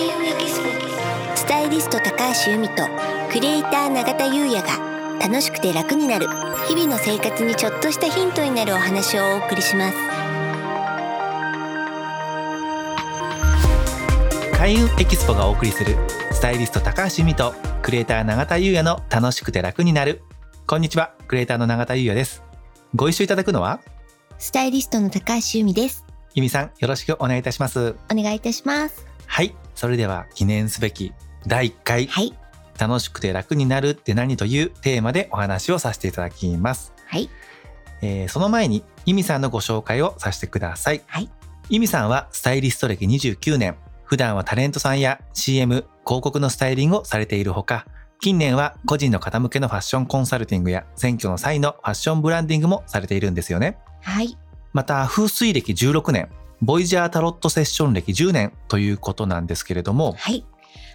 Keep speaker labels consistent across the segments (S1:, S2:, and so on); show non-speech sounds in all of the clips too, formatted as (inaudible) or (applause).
S1: 開運エキスポスタイリスト高橋由美とクリエイター永田優也が楽しくて楽になる日々の生活にちょっとしたヒントになるお話をお送りします。
S2: 開運エキスポがお送りするスタイリスト高橋由美とクリエイター永田優也の楽しくて楽になる。こんにちはクリエイターの永田優也です。ご一緒いただくのは？
S1: スタイリストの高橋由美です。
S2: 由美さんよろしくお願いいたします。
S1: お願いいたします。
S2: はいそれでは記念すべき第1回、
S1: はい。
S2: 楽しくて楽になるって何というテーマでお話をさせていただきます、
S1: はい。
S2: えーその前に由美さんのご紹介をさせてください。
S1: はい。
S2: 由美さんはスタイリスト歴29年。普段はタレントさんや CM 広告のスタイリングをされているほか近年は個人の方向けのファッションコンサルティングや選挙の際のファッションブランディングもされているんですよね。
S1: はい。
S2: また風水歴16年ボイジャータロットセッション歴10年ということなんですけれども
S1: はい。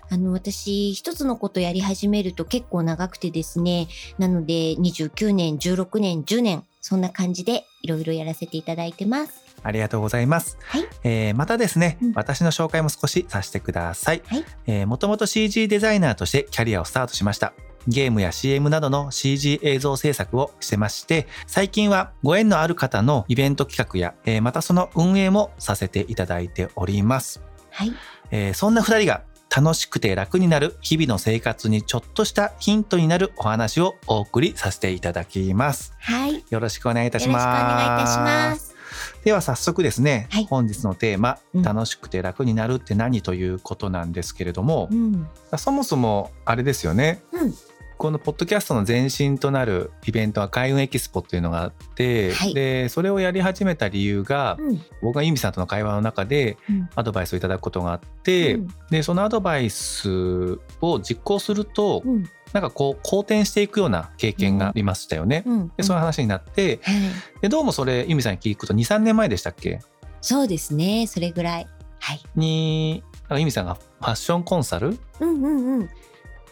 S1: あの、私、一つのことやり始めると結構長くてですね。なので、29年、16年、10年、そんな感じでいろいろやらせていただいてます。
S2: ありがとうございます。
S1: はい。
S2: えーまたですね、
S1: うん
S2: 私の紹介も少しさせてください。
S1: はい
S2: えーもともと CG デザイナーとしてキャリアをスタートしました。ゲームや CM などの CG 映像制作をしてまして、最近はご縁のある方のイベント企画や、えーまたその運営もさせていただいております。
S1: はい。
S2: えーそんな二人が楽しくて楽になる日々の生活にちょっとしたヒントになるお話をお送りさせていただきます。
S1: はい。よ
S2: よろしくお願いいた
S1: ろしくお
S2: します。
S1: 願いいたします。
S2: では早速ですね、
S1: はい
S2: 本日のテーマ、
S1: うん
S2: 楽しくて楽になるって何ということなんですけれども
S1: う、ん。
S2: そもそもあれですよね
S1: うん。
S2: このポッドキャストの前身となるイベントは開運エキスポっていうのがあって、
S1: はい
S2: でそれをやり始めた理由が、
S1: うん。
S2: 僕がユミさんとの会話の中で
S1: うん。
S2: アドバイスをいただくことがあって、
S1: うん
S2: でそのアドバイスを実行すると、
S1: うん。
S2: なんかこう好転していくような経験がありましたよね。
S1: うん。
S2: でそういう話になって
S1: はい。
S2: でどうもそれユミさんに聞くと23年前でしたっけ？
S1: そうですね。それぐらい。はい。
S2: になんか由美さんがファッションコンサル
S1: うんうんうん。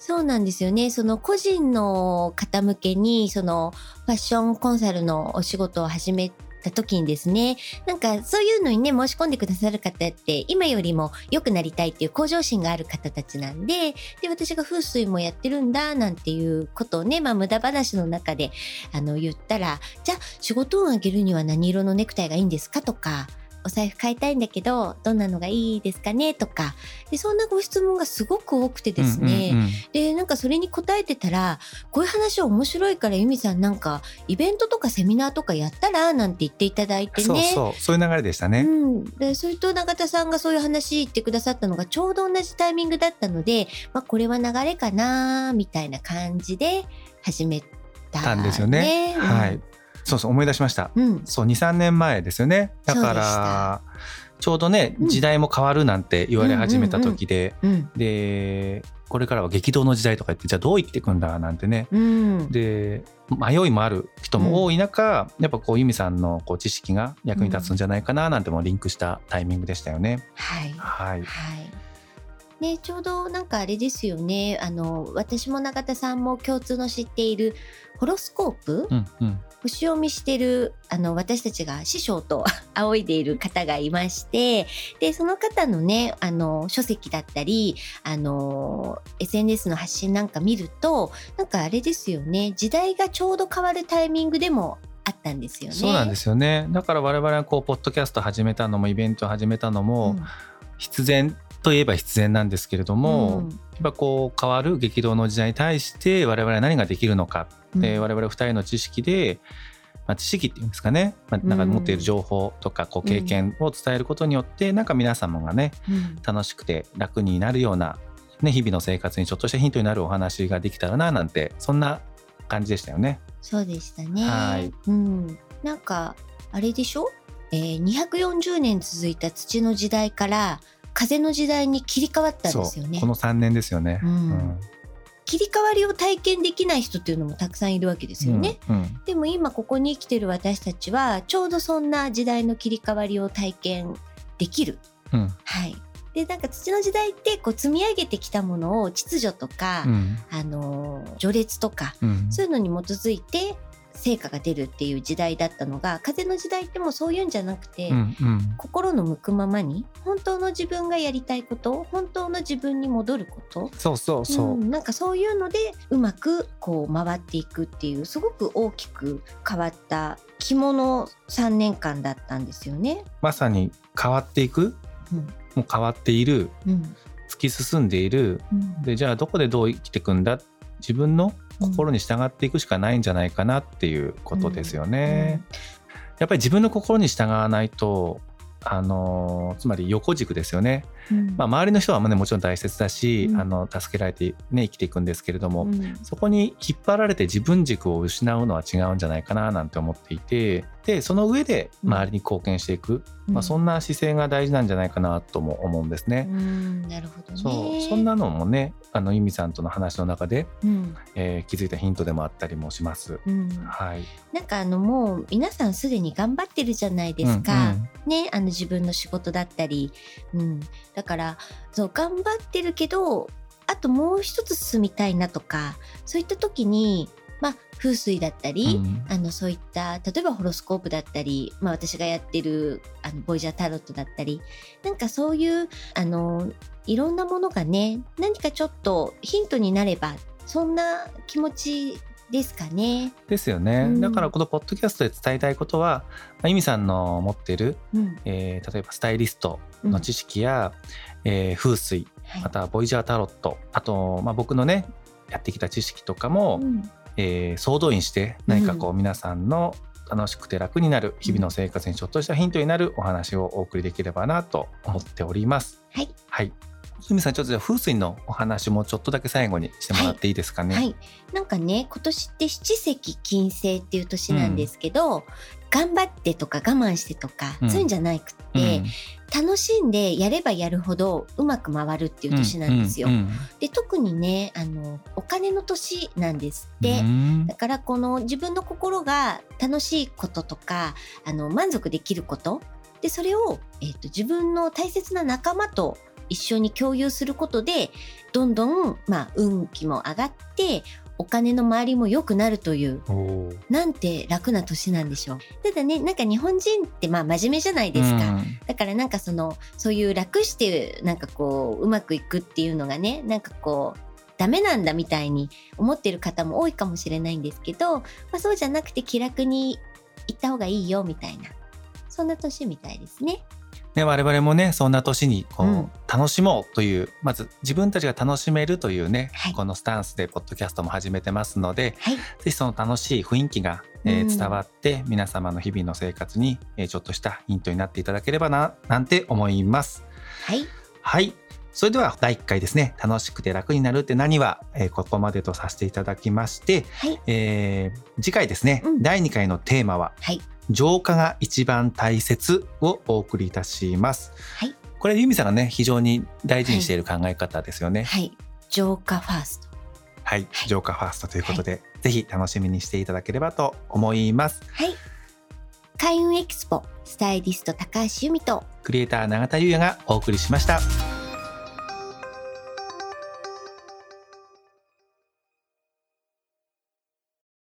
S1: そうなんですよね。その個人の方向けに、そのファッションコンサルのお仕事を始めた時にですね、なんかそういうのにね、申し込んでくださる方って、今よりも良くなりたいっていう向上心がある方たちなんで、で、私が風水もやってるんだ、なんていうことをね、まあ無駄話の中で、あの、言ったら、じゃあ仕事運上げるには何色のネクタイがいいんですか？とか、お財布買いたいんだけど、どんなのがいいですかね？とか、で、そんなご質問がすごく多くてですね、
S2: うんうんうん
S1: で、なんかそれに答えてたら、こういう話面白いから、由美さんなんか、イベントとかセミナーとかやったら、なんて言っていただいてね。
S2: そうそうそういう流れでしたね。
S1: うん、でそれと永田さんがそういう話言ってくださったのがちょうど同じタイミングだったので、まあ、これは流れかなみたいな感じで始めた、
S2: たんですよね。
S1: うん
S2: はい。そうそう思い出しました。
S1: うん、
S2: そう2、3年前ですよね。だからちょうどね
S1: うん
S2: 時代も変わるなんて言われ始めた時で、
S1: うん、
S2: でこれからは激動の時代とか言ってじゃあどう生きていくんだなんてね。
S1: うん、
S2: で迷いもある人も多い中、やっぱこう由美さんのこう知識が役に立つんじゃないかななんてもリンクしたタイミングでしたよね。
S1: はい。
S2: はい。
S1: はい。ね、ちょうどなんかあれですよね。あの、私も永田さんも共通の知っているホロスコープ、
S2: うんうん。
S1: 星読みしてる、あの、私たちが師匠と (laughs) 仰いでいる方がいまして、で、その方のね、あの、書籍だったり、あの、SNS の発信なんか見ると、なんかあれですよね、時代がちょうど変わるタイミングでもあったんですよね。。
S2: そうなんですすよね。だから我々はこうポッドキャスト始めたのもイベント始めたのも、必然といえば必然なんですけれども、
S1: うん。
S2: やっぱこう変わる激動の時代に対して我々は何ができるのか、で我々二人の知識で、まあ、知識っていうんですかね、まあ、なんか持っている情報とかこう経験を伝えることによって、なんか皆様がね
S1: うん。
S2: 楽しくて楽になるような、ね、日々の生活にちょっとしたヒントになるお話ができたらななんてそんな感じでしたよね。
S1: そうでしたね。
S2: はい。
S1: うん。なんか、あれでしょ？えー、240年続いた土の時代から風の時代に切り替わったんですよね
S2: こ。の3年ですよね。
S1: うん切り替わりを体験できない人っていうのもたくさんいるわけですよね。
S2: うんうん
S1: でも今ここに生きてる私たちはちょうどそんな時代の切り替わりを体験できる。
S2: うん
S1: はい。で、なんか土の時代ってこう積み上げてきたものを秩序とか、
S2: うん
S1: あのー序列とか、
S2: うん
S1: そういうのに基づいて成果が出るっていう時代だったのが風の時代ってもうそういうんじゃなくて、
S2: うんうん。
S1: 心の向くままに本当の自分がやりたいこと本当の自分に戻ること
S2: そうそうそう、
S1: んなんかそういうのでうまくこう回っていくっていうすごく大きく変わった着物3年間だったんですよね。
S2: まさに変わっていく？
S1: うん。
S2: もう変わっている。
S1: うん。
S2: 突き進んでいる。
S1: うん。
S2: でじゃあどこでどう生きていくんだ？自分の心に従っていくしかないんじゃないかなっていうことですよね。やっぱり自分の心に従わないとあのつまり横軸ですよね、
S1: うん。
S2: まあ、周りの人はねもちろん大切だし、
S1: うん。
S2: あの助けられて、ね、生きていくんですけれども、
S1: うん。
S2: そこに引っ張られて自分軸を失うのは違うんじゃないかななんて思っていてでその上で周りに貢献していく、まあ、そんな姿勢が大事なんじゃないかなとも思うんですね。
S1: うん。なるほどね。
S2: そう。そんなのもねあの由美さんとの話の中で、
S1: うん。
S2: えー気づいたヒントでもあったりもします。
S1: うん。
S2: はい、
S1: なんかあのもう皆さんすでに頑張ってるじゃないですか。
S2: うんうん
S1: ね、あの自分の仕事だったり、うん、だからそう頑張ってるけどあともう一つ進みたいなとかそういった時に、まあ、風水だったり、
S2: うん。
S1: あのそういった例えばホロスコープだったり、まあ、私がやってるあのボイジャータロットだったりなんかそういうあのいろんなものがね何かちょっとヒントになればそんな気持ちですかね。
S2: ですよね、
S1: うん。
S2: だからこのポッドキャストで伝えたいことは、まあ、由美さんの持ってる、
S1: うん。
S2: えー例えばスタイリストの知識や、えー風水
S1: はい。
S2: またボイジャータロットあと、まあ、僕のねやってきた知識とかも、
S1: うん。
S2: えー総動員して何かこう皆さんの楽しくて楽になる日々の生活にちょっとしたヒントになるお話をお送りできればなと思っております。
S1: はい。
S2: はい。由美さんちょっとじゃあ風水のお話もちょっとだけ最後にしてもらっていいですかね？
S1: はい、なんかね今年って七石金星っていう年なんですけど、頑張ってとか我慢してとか、
S2: うん。
S1: そういうんじゃなくて、楽しんでやればやるほどうまく回るっていう年なんですよ。
S2: うん。うん。
S1: で特にねあのお金の年なんですって。
S2: うん。
S1: だからこの自分の心が楽しいこととかあの満足できること。でそれを、えー、と自分の大切な仲間と一緒に共有することでどんどん、まあ、運気も上がってお金の周りも良くなるというなんて楽な年なんでしょう。ただねなんか日本人ってまあ真面目じゃないですか、
S2: うん。
S1: だからなんかそのそういう楽してなんかこううまくいくっていうのがねなんかこうダメなんだみたいに思ってる方も多いかもしれないんですけど、まあ、そうじゃなくて気楽に行った方がいいよみたいな。そんな年みたいですね。
S2: ね、我々もねそんな年にこう、
S1: うん。
S2: 楽しもうというまず自分たちが楽しめるというね、
S1: はい。
S2: このスタンスでポッドキャストも始めてますので
S1: はい、
S2: ぜひその楽しい雰囲気が、えー
S1: うん。
S2: 伝わって皆様の日々の生活に、えーちょっとしたヒントになっていただければななんて思います。
S1: はい、
S2: はい。それでは第1回ですね。楽しくて楽になるって何は、えーここまでとさせていただきまして、
S1: はい、
S2: えー次回ですね、
S1: うん。
S2: 第2回のテーマは
S1: はい、
S2: 浄化が一番大切をお送りいたします。
S1: はい、
S2: これユミさんがね非常に大事にしている考え方ですよね。
S1: はい、浄化ファースト。
S2: はい、
S1: はい
S2: 浄化ファーストということで、ぜひ楽しみにしていただければと思います。
S1: はい。開運エキスポスタイリスト高橋由美と
S2: クリエイター永田優也がお送りしました。